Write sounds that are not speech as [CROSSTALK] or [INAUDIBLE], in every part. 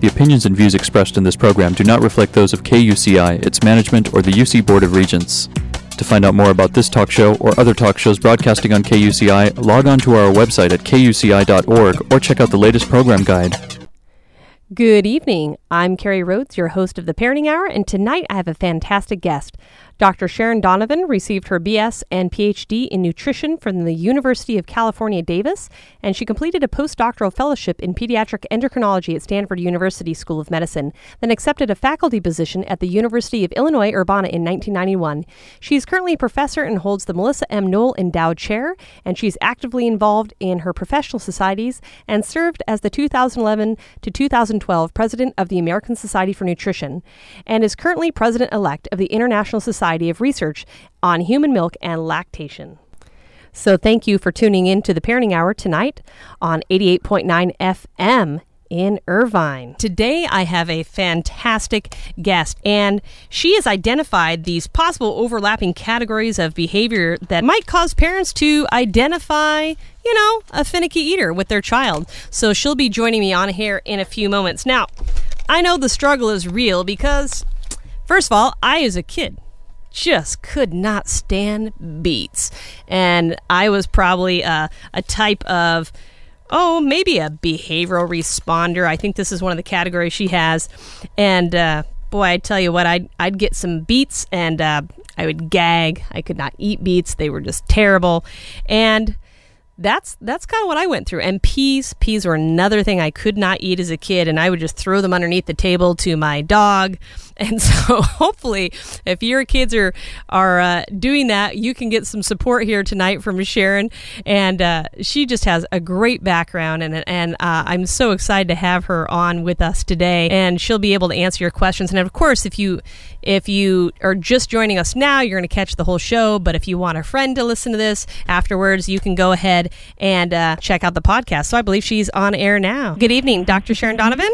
The opinions and views expressed in this program do not reflect those of KUCI, its management, or the UC Board of Regents. To find out more about this talk show or other talk shows broadcasting on KUCI, log on to our website at kuci.org or check out the latest program guide. Good evening. I'm Kerri Rhodes, your host of the Parenting Hour, and tonight I have a fantastic guest. Dr. Sharon Donovan received her BS and PhD in nutrition from the University of California, Davis, and she completed a postdoctoral fellowship in pediatric endocrinology at Stanford University School of Medicine, then accepted a faculty position at the University of Illinois Urbana in 1991. She is currently a professor and holds the Melissa M. Noel Endowed Chair, and she's actively involved in her professional societies and served as the 2011 to 2012 president of the American Society for Nutrition, and is currently president elect of the International Society of Research on Human Milk and Lactation. So, thank you for tuning in to the Parenting Hour tonight on 88.9 FM in Irvine. Today, I have a fantastic guest, and she has identified these possible overlapping categories of behavior that might cause parents to identify, you know, a finicky eater with their child. So, she'll be joining me on here in a few moments. Now, I know the struggle is real because, first of all, I, as a kid, just could not stand beets. And I was probably a, a type of, oh, maybe a behavioral responder. I think this is one of the categories she has. And uh, boy, I tell you what, I'd, I'd get some beets and uh, I would gag. I could not eat beets, they were just terrible. And that's that's kind of what I went through. And peas, peas were another thing I could not eat as a kid, and I would just throw them underneath the table to my dog. [LAUGHS] And so, hopefully, if your kids are are uh, doing that, you can get some support here tonight from Sharon. And uh, she just has a great background, and and uh, I'm so excited to have her on with us today. And she'll be able to answer your questions. And of course, if you if you are just joining us now, you're going to catch the whole show. But if you want a friend to listen to this afterwards, you can go ahead and uh, check out the podcast. So I believe she's on air now. Good evening, Dr. Sharon Donovan.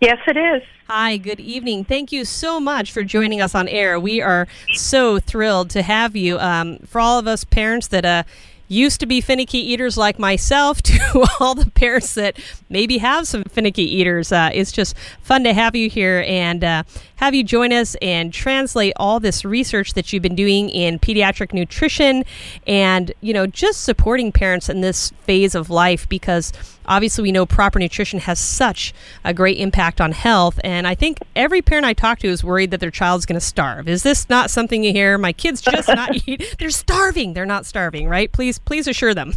Yes, it is. Hi, good evening. Thank you so much for joining us on air. We are so thrilled to have you. Um, for all of us parents that uh, used to be finicky eaters like myself, [LAUGHS] to all the parents that maybe have some finicky eaters, uh, it's just fun to have you here and uh, have you join us and translate all this research that you've been doing in pediatric nutrition and, you know, just supporting parents in this phase of life because obviously we know proper nutrition has such a great impact on health. And I think every parent I talk to is worried that their child's going to starve. Is this not something you hear? My kids just [LAUGHS] not eat. They're starving. They're not starving, right? Please, please assure them.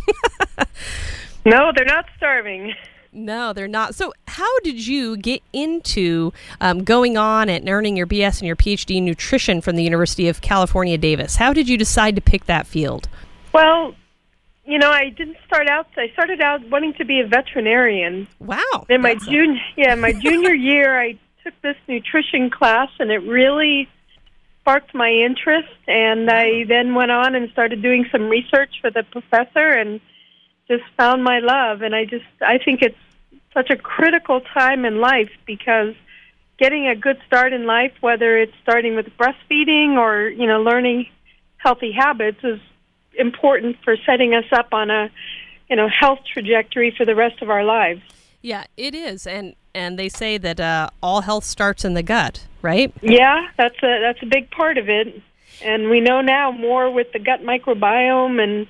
[LAUGHS] no, they're not starving. No, they're not. So, how did you get into um, going on and earning your BS and your PhD in nutrition from the University of California, Davis? How did you decide to pick that field? Well, you know, I didn't start out. I started out wanting to be a veterinarian. Wow! In my junior, yeah, my junior year, I took this nutrition class, and it really sparked my interest. And I then went on and started doing some research for the professor, and just found my love. And I just, I think it's such a critical time in life because getting a good start in life, whether it's starting with breastfeeding or you know learning healthy habits, is important for setting us up on a you know health trajectory for the rest of our lives. Yeah, it is, and and they say that uh, all health starts in the gut, right? Yeah, that's a that's a big part of it, and we know now more with the gut microbiome and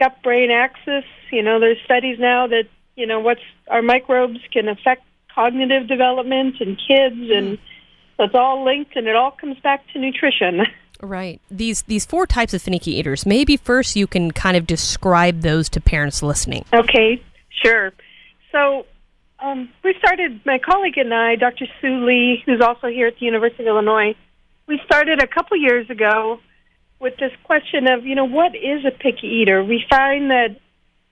gut brain axis. You know, there's studies now that you know what's our microbes can affect cognitive development in kids, and it's all linked, and it all comes back to nutrition. Right. These these four types of finicky eaters. Maybe first you can kind of describe those to parents listening. Okay, sure. So um, we started. My colleague and I, Dr. Sue Lee, who's also here at the University of Illinois, we started a couple years ago with this question of, you know, what is a picky eater? We find that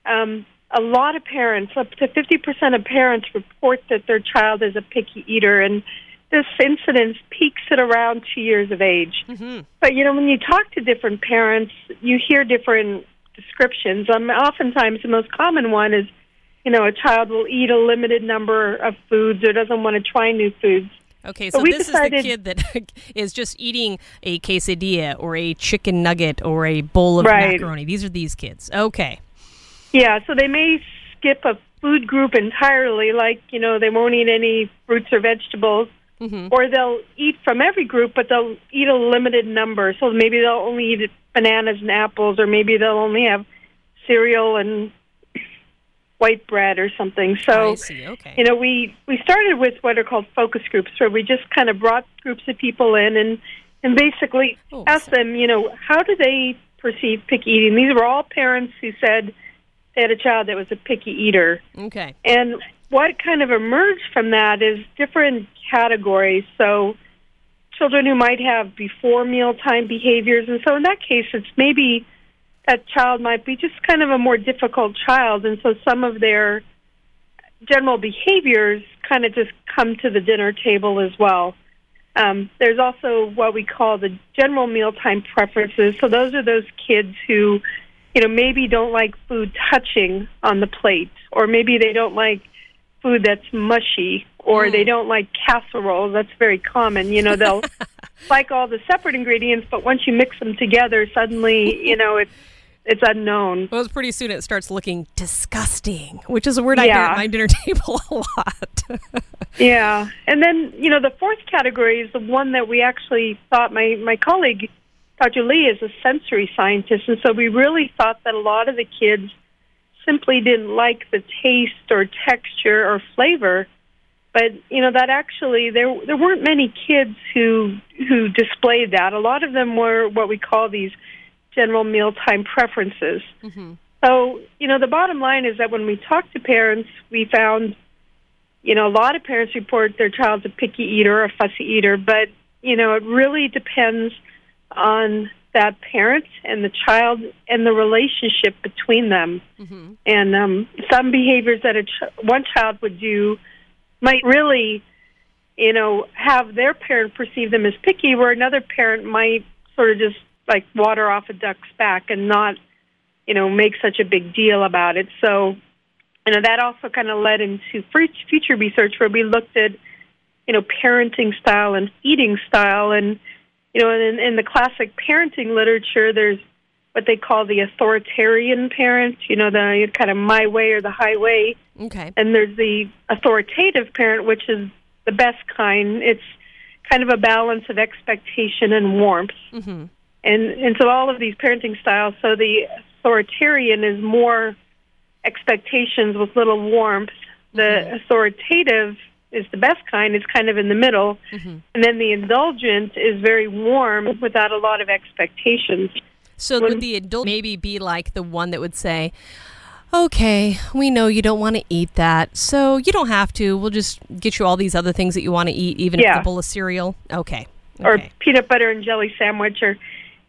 um, a lot of parents, up to 50% of parents, report that their child is a picky eater, and this incidence peaks at around two years of age. Mm-hmm. But you know, when you talk to different parents, you hear different descriptions. Um, oftentimes, the most common one is, you know, a child will eat a limited number of foods or doesn't want to try new foods. Okay, so this decided, is the kid that [LAUGHS] is just eating a quesadilla or a chicken nugget or a bowl of right. macaroni. These are these kids. Okay. Yeah, so they may skip a food group entirely, like, you know, they won't eat any fruits or vegetables, Mm-hmm. or they'll eat from every group, but they'll eat a limited number. So maybe they'll only eat bananas and apples, or maybe they'll only have cereal and white bread or something. So. Okay. you know, we we started with what are called focus groups, where we just kind of brought groups of people in and and basically Oh, asked them, you know, how do they perceive picky eating? These were all parents who said they had a child that was a picky eater. okay. And what kind of emerged from that is different categories. So, children who might have before mealtime behaviors. And so, in that case, it's maybe that child might be just kind of a more difficult child. And so, some of their general behaviors kind of just come to the dinner table as well. Um, there's also what we call the general mealtime preferences. So, those are those kids who, you know, maybe don't like food touching on the plate, or maybe they don't like food that's mushy or Mm. they don't like casseroles. That's very common. You know, they'll [LAUGHS] like all the separate ingredients, but once you mix them together, suddenly, you know, it's it's unknown. Well, it's pretty soon it starts looking disgusting, which is a word I hear at my dinner [LAUGHS] table a lot. [LAUGHS] Yeah. And then, you know, the fourth category is the one that we actually thought my my colleague Dr. Lee is a sensory scientist and so we really thought that a lot of the kids simply didn't like the taste or texture or flavor. But you know that actually there there weren't many kids who who displayed that. A lot of them were what we call these general mealtime preferences. mm-hmm. So you know the bottom line is that when we talked to parents, we found you know a lot of parents report their child's a picky eater or a fussy eater, but you know it really depends on that parent and the child and the relationship between them. Mm-hmm. And um, some behaviors that a ch- one child would do might really, you know, have their parent perceive them as picky, where another parent might sort of just like water off a duck's back and not, you know, make such a big deal about it. So, you know, that also kind of led into future research where we looked at, you know, parenting style and feeding style. And, you know, in, in the classic parenting literature, there's what they call the authoritarian parent, you know, the kind of my way or the highway. Okay. And there's the authoritative parent, which is the best kind. It's kind of a balance of expectation and warmth. Mm-hmm. And and so all of these parenting styles. So the authoritarian is more expectations with little warmth. The authoritative is the best kind. It's kind of in the middle, Mm-hmm. and then the indulgent is very warm without a lot of expectations. So would the adult maybe be like the one that would say, "Okay, we know you don't want to eat that, so you don't have to. We'll just get you all these other things that you want to eat, even if Yeah. it's a bowl of cereal." Okay. or peanut butter and jelly sandwich or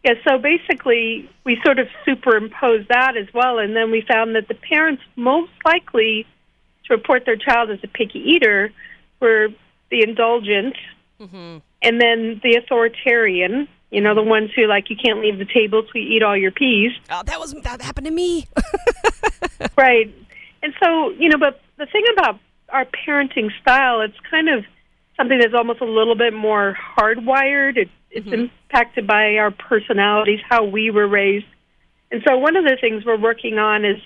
yeah so basically we sort of superimposed that as well and then we found that the parents most likely to report their child as a picky eater were the indulgent Mm-hmm. and then the authoritarian you know the ones who like you can't leave the table till you eat all your peas Oh, that was that happened to me. [LAUGHS] Right. And so, you know, but the thing about our parenting style, it's kind of something that's almost a little bit more hardwired. It, it's mm-hmm. impacted by our personalities, how we were raised. And so, one of the things we're working on is,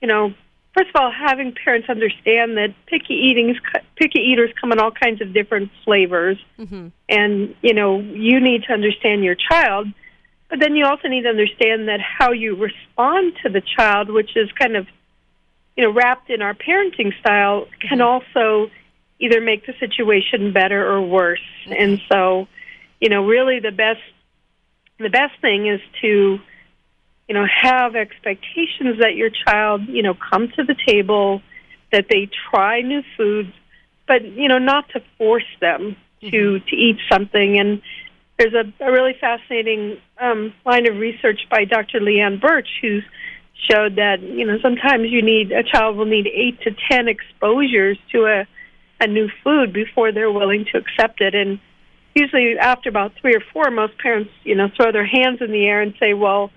you know, first of all, having parents understand that picky eating, picky eaters come in all kinds of different flavors, mm-hmm. and you know, you need to understand your child. But then you also need to understand that how you respond to the child, which is kind of, you know, wrapped in our parenting style, can also either make the situation better or worse. And so, you know, really the best the best thing is to, you know, have expectations that your child, you know, come to the table, that they try new foods, but you know, not to force them to to eat something. And there's a, a really fascinating um, line of research by Dr. Leann Birch who's showed that you know sometimes you need a child will need eight to ten exposures to a a new food before they're willing to accept it and usually after about three or four most parents you know throw their hands in the air and say well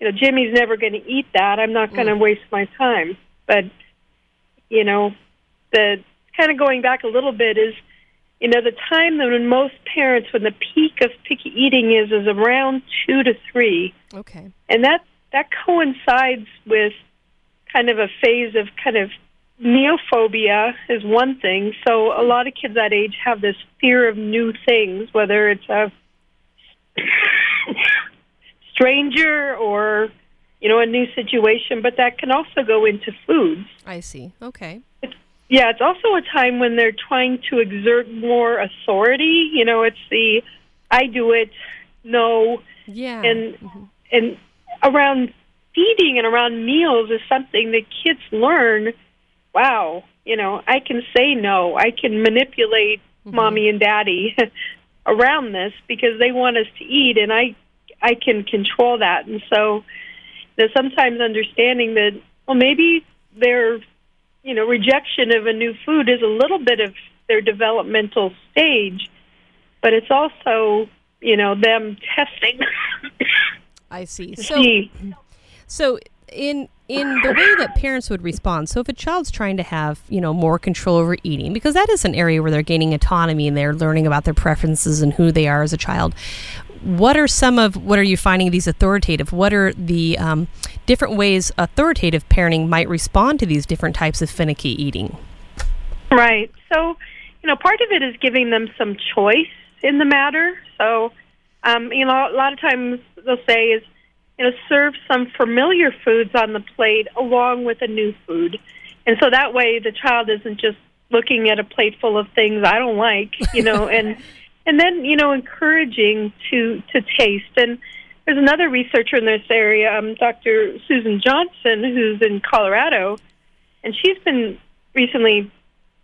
you know jimmy's never going to eat that i'm not going to mm. waste my time but you know the kind of going back a little bit is you know the time that when most parents when the peak of picky eating is is around two to three Okay. and that that coincides with kind of a phase of kind of neophobia is one thing. So a lot of kids that age have this fear of new things, whether it's a stranger or you know a new situation. But that can also go into foods. I see. Okay. It's, yeah, it's also a time when they're trying to exert more authority. You know, it's the I do it, no, Yeah. and Mm-hmm. and around feeding and around meals is something that kids learn. Wow, you know, I can say no. I can manipulate mommy and daddy [LAUGHS] around this because they want us to eat, and I I can control that. And so, there's sometimes understanding that well, maybe their you know rejection of a new food is a little bit of their developmental stage, but it's also you know them testing [LAUGHS] I see. So see. So in in the way that parents would respond, so if a child's trying to have you know more control over eating, because that is an area where they're gaining autonomy and they're learning about their preferences and who they are as a child. What are some of what are you finding these authoritative? What are the um, different ways authoritative parenting might respond to these different types of finicky eating? Right. So, you know, part of it is giving them some choice in the matter. So, um, you know, a lot of times they'll say is, you know, serve some familiar foods on the plate along with a new food. And so that way the child isn't just looking at a plate full of things I don't like, you know, and [LAUGHS] and then, you know, encouraging to to taste. And there's another researcher in this area, um, Dr. Susan Johnson, who's in Colorado, and she's been recently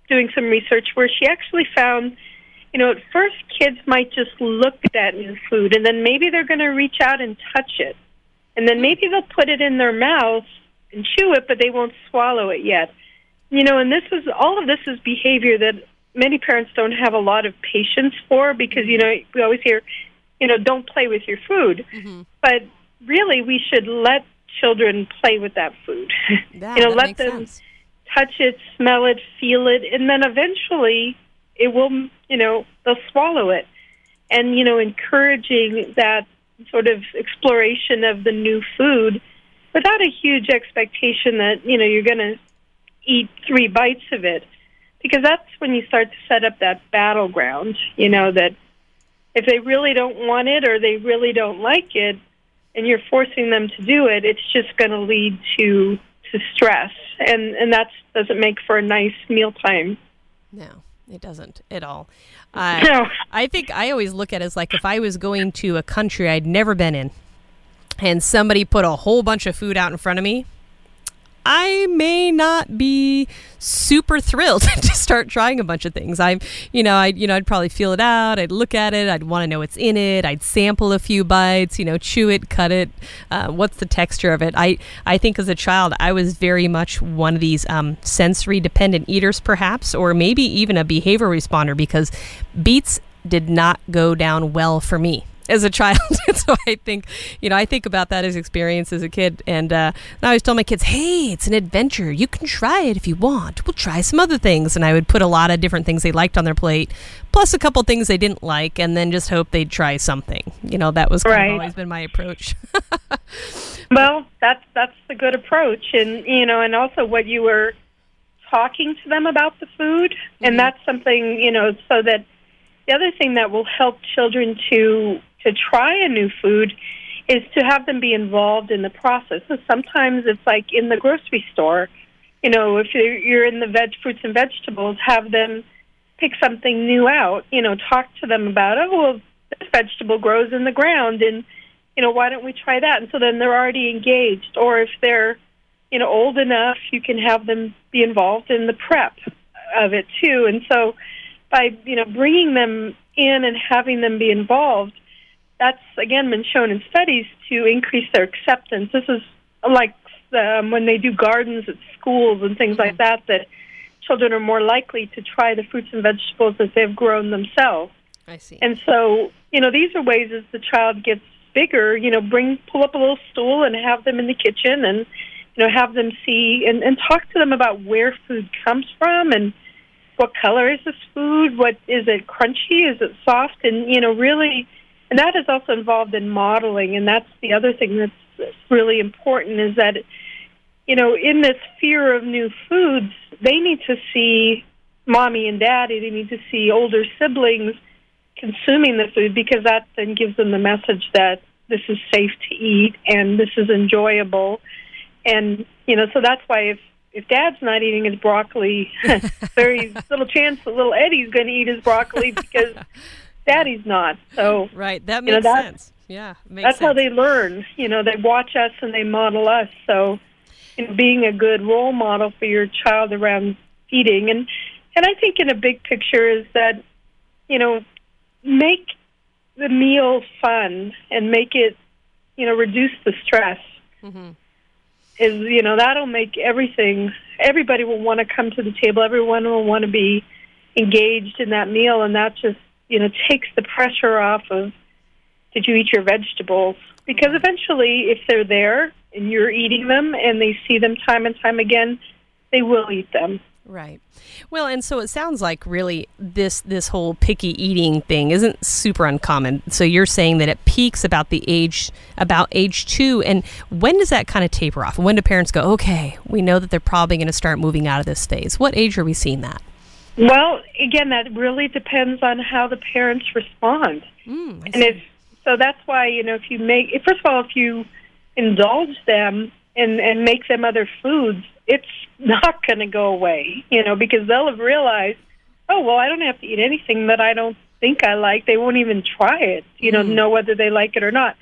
doing some research where she actually found, you know, at first kids might just look at that new food and then maybe they're going to reach out and touch it. And then maybe they'll put it in their mouth and chew it, but they won't swallow it yet. You know, and this is all of this is behavior that many parents don't have a lot of patience for because, you know, we always hear, you know, don't play with your food. But really, we should let children play with that food. [LAUGHS] Yeah, you know, let them sense. touch it, smell it, feel it, and then eventually it will, you know, they'll swallow it. And, you know, encouraging that sort of exploration of the new food without a huge expectation that, you know, you're going to eat three bites of it. Because that's when you start to set up that battleground, you know, that if they really don't want it or they really don't like it, and you're forcing them to do it, it's just going to lead to to stress, and and that doesn't make for a nice mealtime. No, it doesn't at all. Uh, No. I think I always look at it as like if I was going to a country I'd never been in and somebody put a whole bunch of food out in front of me, I may not be super thrilled [LAUGHS] to start trying a bunch of things. I'm, you know, I, you know, I'd probably feel it out. I'd look at it. I'd want to know what's in it. I'd sample a few bites. You know, chew it, cut it. Uh, what's the texture of it? I, I think as a child, I was very much one of these um, sensory dependent eaters, perhaps, or maybe even a behavior responder because beets did not go down well for me as a child. [LAUGHS] so I think, you know, I think about that as experience as a kid. And, uh, and I always tell my kids, hey, it's an adventure. You can try it if you want. We'll try some other things. And I would put a lot of different things they liked on their plate, plus a couple things they didn't like, and then just hope they'd try something. You know, that was kind Right. of always been my approach. [LAUGHS] Well, that's that's the good approach, and you know, and also what you were talking to them about the food, and that's something you know, so that the other thing that will help children to to try a new food is to have them be involved in the process. So sometimes it's like in the grocery store, you know, if you're, in the veg fruits and vegetables, have them pick something new out. You know, talk to them about oh, Well, this vegetable grows in the ground, and you know, why don't we try that? And so then they're already engaged. Or if they're, you know, old enough, you can have them be involved in the prep of it too. And so by, you know, bringing them in and having them be involved, that's again been shown in studies to increase their acceptance. This is like um, when they do gardens at schools and things like that, that children are more likely to try the fruits and vegetables that they've grown themselves. I see. And so, you know, these are ways as the child gets bigger, you know, bring pull up a little stool and have them in the kitchen and you know, have them see and, and talk to them about where food comes from and what color is this food, what is it crunchy, is it soft and you know, really that is also involved in modeling and that's the other thing that's really important is that you know, in this fear of new foods, they need to see mommy and daddy. They need to see older siblings consuming the food because that then gives them the message that this is safe to eat and this is enjoyable. And you know, so that's why if if Dad's not eating his broccoli, [LAUGHS] very little chance that little Eddie's going to eat his broccoli because Daddy's not. So right, that makes you know, sense. Yeah, that's sense. how they learn. You know, they watch us and they model us. So, you know, being a good role model for your child around feeding and and I think in a big picture is that, you know, make the meal fun and make it, you know, reduce the stress. Mm-hmm. Is you know that'll make everything. Everybody will want to come to the table. Everyone will want to be engaged in that meal, and that just you know takes the pressure off of did you eat your vegetables? Because eventually, if they're there and you're eating them, and they see them time and time again, they will eat them. Right. Well, and so it sounds like really this this whole picky eating thing isn't super uncommon. So you're saying that it peaks about the age about age 2 and when does that kind of taper off? When do parents go, "Okay, we know that they're probably going to start moving out of this phase." What age are we seeing that? Well, again, that really depends on how the parents respond. Mm, and if so that's why, you know, if you make first of all, if you indulge them and and make them other foods, it's [LAUGHS] not going to go away, you know, because they'll have realized, oh, well, I don't have to eat anything that I don't think I like. They won't even try it, you know, mm. know whether they like it or not,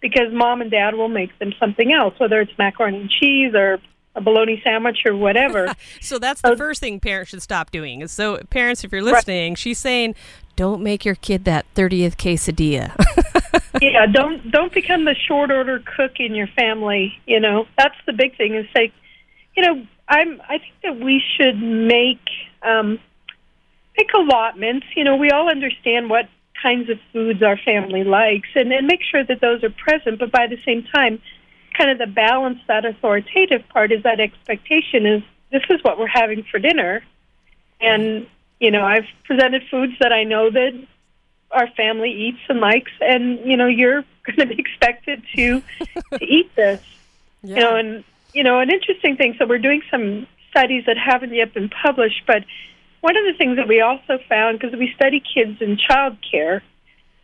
because mom and dad will make them something else, whether it's macaroni and cheese or a bologna sandwich or whatever. [LAUGHS] so that's the first thing parents should stop doing. So parents, if you're listening, right. she's saying, don't make your kid that 30th quesadilla. [LAUGHS] yeah, don't don't become the short order cook in your family, you know. That's the big thing is say you know, I'm. I think that we should make um, make allotments. You know, we all understand what kinds of foods our family likes, and, and make sure that those are present. But by the same time, kind of the balance, that authoritative part is that expectation is this is what we're having for dinner, and you know, I've presented foods that I know that our family eats and likes, and you know, you're [LAUGHS] going to be expected to to [LAUGHS] eat this. Yeah. You know, and you know, an interesting thing. So we're doing some studies that haven't yet been published, but one of the things that we also found because we study kids in child care,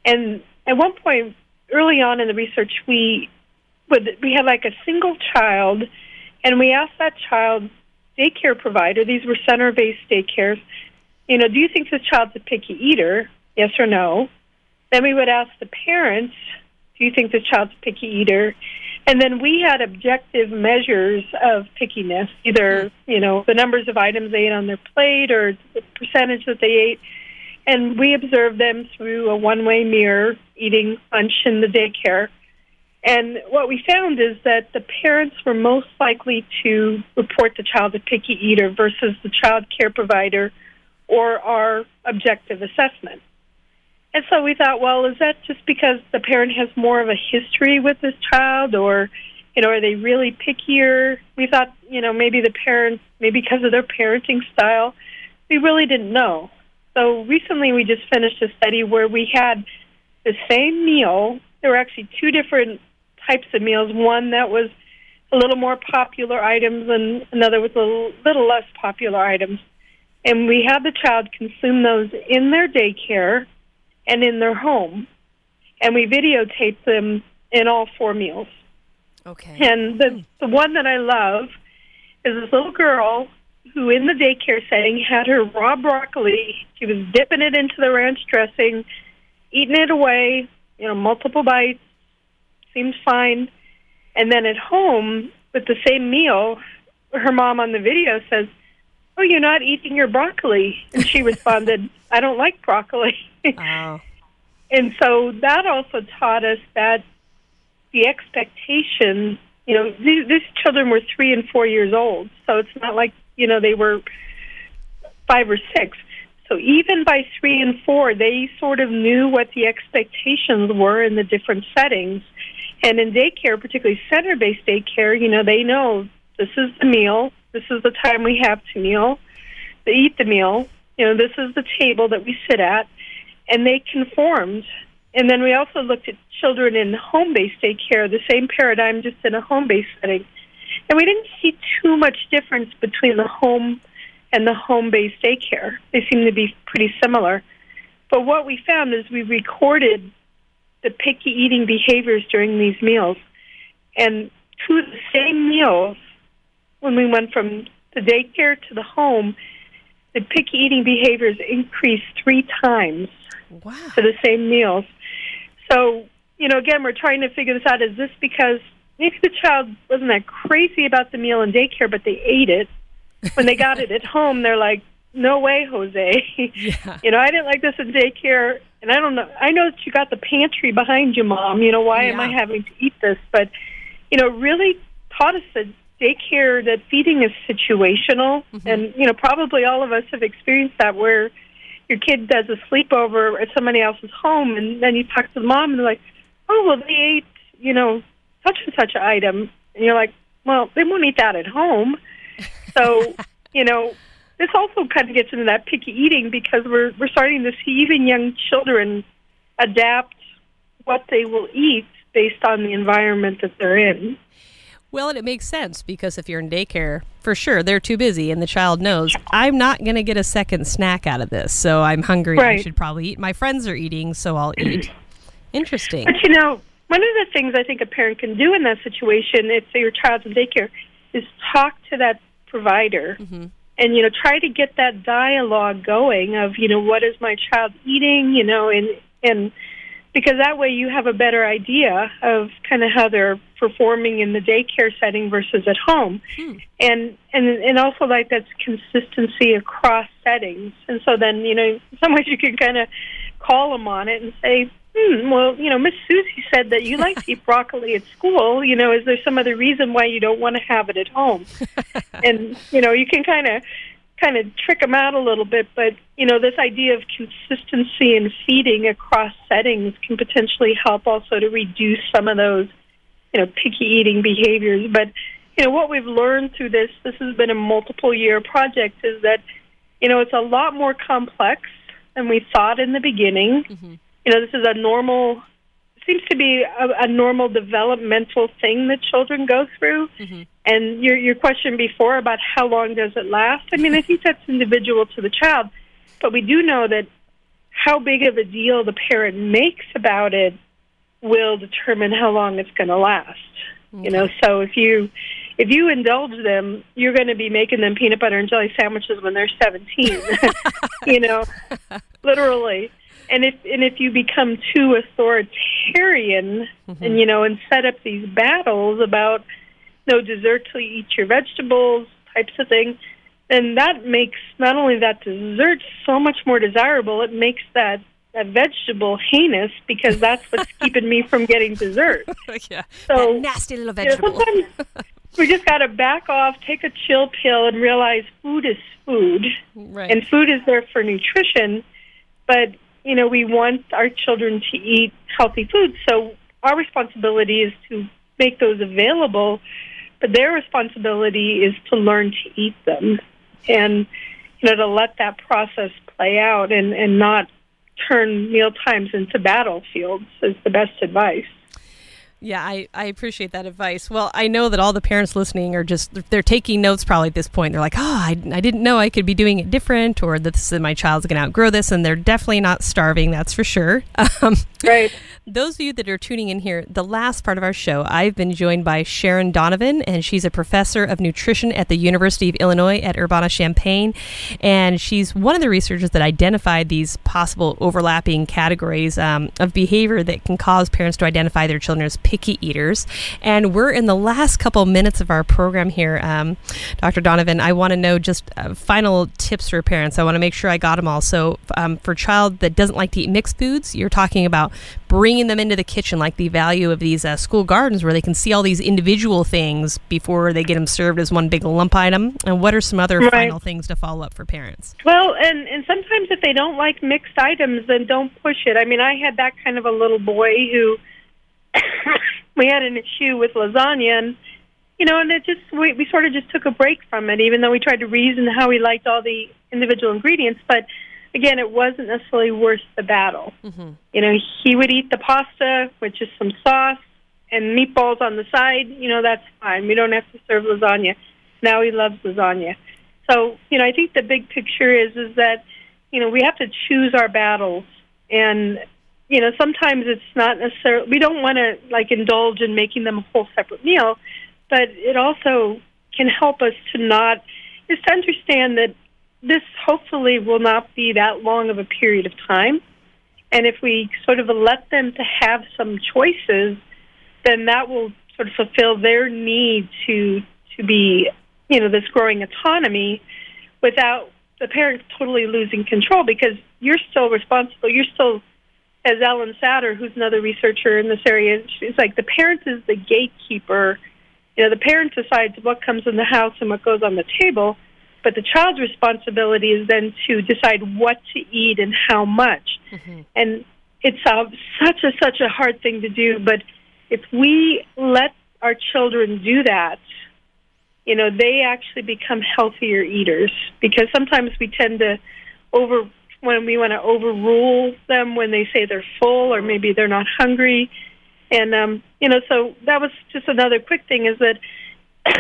and at one point early on in the research, we would we had like a single child, and we asked that child's daycare provider. These were center-based daycares. You know, do you think this child's a picky eater? Yes or no. Then we would ask the parents, do you think this child's a picky eater? And then we had objective measures of pickiness, either, hmm. you know, the numbers of items they ate on their plate or the percentage that they ate. And we observed them through a one way mirror eating lunch in the daycare. And what we found is that the parents were most likely to report the child a picky eater versus the child care provider or our objective assessment. And so we thought, well, is that just because the parent has more of a history with this child, or you know, are they really pickier? We thought, you know, maybe the parents, maybe because of their parenting style, we really didn't know. So recently, we just finished a study where we had the same meal. There were actually two different types of meals. One that was a little more popular items, and another with a little, little less popular items. And we had the child consume those in their daycare and in their home. And we videotaped them in all four meals. Okay. And the, hmm. the one that I love is this little girl who, in the daycare setting, had her raw broccoli. She was dipping it into the ranch dressing, eating it away, you know, multiple bites, seemed fine. And then at home, with the same meal, her mom on the video says, Oh, you're not eating your broccoli. And she [LAUGHS] responded, I don't like broccoli. Oh. [LAUGHS] and so that also taught us that the expectation, you know, these, these children were three and four years old, so it's not like, you know, they were five or six. So even by three and four, they sort of knew what the expectations were in the different settings. And in daycare, particularly center based daycare, you know, they know this is the meal, this is the time we have to meal, they eat the meal, you know, this is the table that we sit at and they conformed. And then we also looked at children in home based daycare, the same paradigm, just in a home based setting. And we didn't see too much difference between the home and the home based daycare. They seem to be pretty similar. But what we found is we recorded the picky eating behaviors during these meals. And to the same meals, when we went from the daycare to the home, the picky eating behaviors increased three times Wow. for the same meals. So, you know, again, we're trying to figure this out. Is this because maybe the child wasn't that crazy about the meal in daycare, but they ate it? When they got it at home, they're like, no way, Jose. [LAUGHS] Yeah. [LAUGHS] you know, I didn't like this in daycare, and I don't know. I know that you got the pantry behind you, Mom. You know, why am I having to eat this? But, you know, really taught us that daycare, that feeding is situational. Mm-hmm. And, you know, probably all of us have experienced that where your kid does a sleepover at somebody else's home, and then you talk to the mom, and they're like, oh, well, they ate, you know, such and such item. And you're like, well, they won't eat that at home. So, you know, this also kind of gets into that picky eating because we're we're starting to see even young children adapt what they will eat based on the environment that they're in. Well, and it makes sense because if you're in daycare, for sure, they're too busy, and the child knows, I'm not going to get a second snack out of this, so I'm hungry. I should probably eat. My friends are eating, so I'll eat. [CLEARS THROAT] Interesting. But you know, one of the things I think a parent can do in that situation, if your child's in daycare, is talk to that provider. Mm-hmm. And you know try to get that dialogue going of you know what is my child eating, you know, and and because that way you have a better idea of kind of how they're performing in the daycare setting versus at home. Hmm. And and and also like that's consistency across settings. And so then you know in some ways you can kind of call them on it and say hmm well you know miss susie said that you like to eat [LAUGHS] broccoli at school. You know is there some other reason why you don't want to have it at home? [LAUGHS] And you know you can kind of kind of trick them out a little bit but you know this idea of consistency in feeding across settings can potentially help also to reduce some of those you know picky eating behaviors. But you know what we've learned through this this has been a multiple year project is that you know it's a lot more complex than we thought in the beginning you know this is a normal seems to be a, a normal developmental thing that children go through mm-hmm. and your your question before about how long does it last i mean i think that's individual to the child but we do know that how big of a deal the parent makes about it will determine how long it's going to last. You know, so if you if you indulge them, you're going to be making them peanut butter and jelly sandwiches when they're 17. [LAUGHS] you know, [LAUGHS] literally. And if and if you become too authoritarian and mm-hmm. you know and set up these battles about no dessert till you eat your vegetables types of thing, then that makes not only that dessert so much more desirable, it makes that that vegetable heinous because that's what's [LAUGHS] keeping me from getting dessert. [LAUGHS] yeah. So that nasty little you know, vegetable. [LAUGHS] we just got to back off, take a chill pill, and realize food is food, right. and food is there for nutrition. But you know, we want our children to eat healthy food, so our responsibility is to make those available. But their responsibility is to learn to eat them, and you know, to let that process play out, and and not turn meal times into battlefields is the best advice. Yeah, I, I appreciate that advice. Well, I know that all the parents listening are just, they're taking notes probably at this point. They're like, oh, I, I didn't know I could be doing it different or that this, my child's going to outgrow this. And they're definitely not starving, that's for sure. [LAUGHS] Um, Right. those of you that are tuning in here, the last part of our show, I've been joined by Sharon Donovan, and she's a professor of nutrition at the University of Illinois at Urbana Champaign. And she's one of the researchers that identified these possible overlapping categories um, of behavior that can cause parents to identify their children as picky eaters. And we're in the last couple minutes of our program here. Um, Dr. Donovan, I want to know just uh, final tips for parents. I want to make sure I got them all. So, um, for a child that doesn't like to eat mixed foods, you're talking about bringing them into the kitchen, like the value of these uh, school gardens where they can see all these individual things before they get them served as one big lump item. And what are some other Right. final things to follow up for parents? Well, and and sometimes if they don't like mixed items, then don't push it. I mean, I had that kind of a little boy who [LAUGHS] we had an issue with lasagna, and you know, and it just we we sort of just took a break from it, even though we tried to reason how we liked all the individual ingredients, but. Again, it wasn't necessarily worth the battle. mhm You know, he would eat the pasta with just some sauce, and meatballs on the side, you know, that's fine. We don't have to serve lasagna. Now he loves lasagna. So, you know, I think the big picture is is that, you know, we have to choose our battles and you know, sometimes it's not necessarily we don't want to like indulge in making them a whole separate meal, but it also can help us to not is to understand that this hopefully will not be that long of a period of time. And if we sort of let them to have some choices, then that will sort of fulfill their need to to be, you know, this growing autonomy without the parents totally losing control because you're still responsible. You're still, as Ellen Satter, who's another researcher in this area, she's like the parent is the gatekeeper. You know, the parent decides what comes in the house and what goes on the table but the child's responsibility is then to decide what to eat and how much. Mm-hmm. And it's uh, such a such a hard thing to do, but if we let our children do that, you know, they actually become healthier eaters because sometimes we tend to over when we want to overrule them when they say they're full or maybe they're not hungry. And um, you know, so that was just another quick thing is that [COUGHS]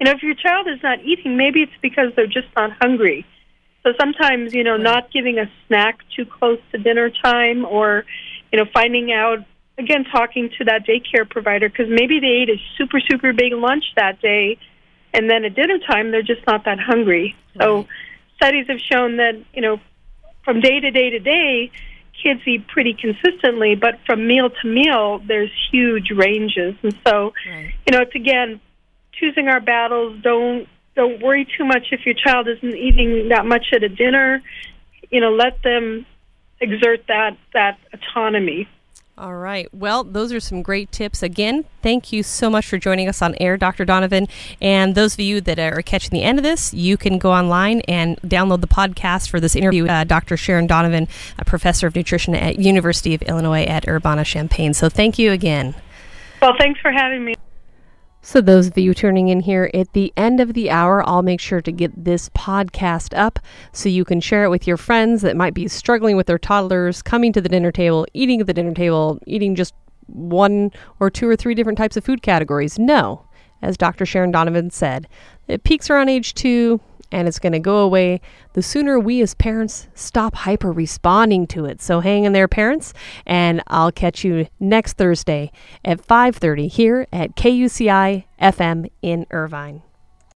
you know, if your child is not eating, maybe it's because they're just not hungry. So sometimes, you know, not giving a snack too close to dinner time or, you know, finding out, again, talking to that daycare provider because maybe they ate a super, super big lunch that day and then at dinner time they're just not that hungry. Right. So studies have shown that, you know, from day to day to day, kids eat pretty consistently, but from meal to meal, there's huge ranges. And so, right. you know, it's again choosing our battles. Don't don't worry too much if your child isn't eating that much at a dinner. You know, let them exert that that autonomy. All right. Well, those are some great tips. Again, thank you so much for joining us on air, Dr. Donovan. And those of you that are catching the end of this, you can go online and download the podcast for this interview uh, Dr. Sharon Donovan, a professor of nutrition at University of Illinois at Urbana-Champaign. So thank you again. Well, thanks for having me. So, those of you turning in here at the end of the hour, I'll make sure to get this podcast up so you can share it with your friends that might be struggling with their toddlers, coming to the dinner table, eating at the dinner table, eating just one or two or three different types of food categories. No, as Dr. Sharon Donovan said, it peaks around age two, and it's going to go away the sooner we as parents stop hyper responding to it. So hang in there parents and I'll catch you next Thursday at 5:30 here at KUCI FM in Irvine.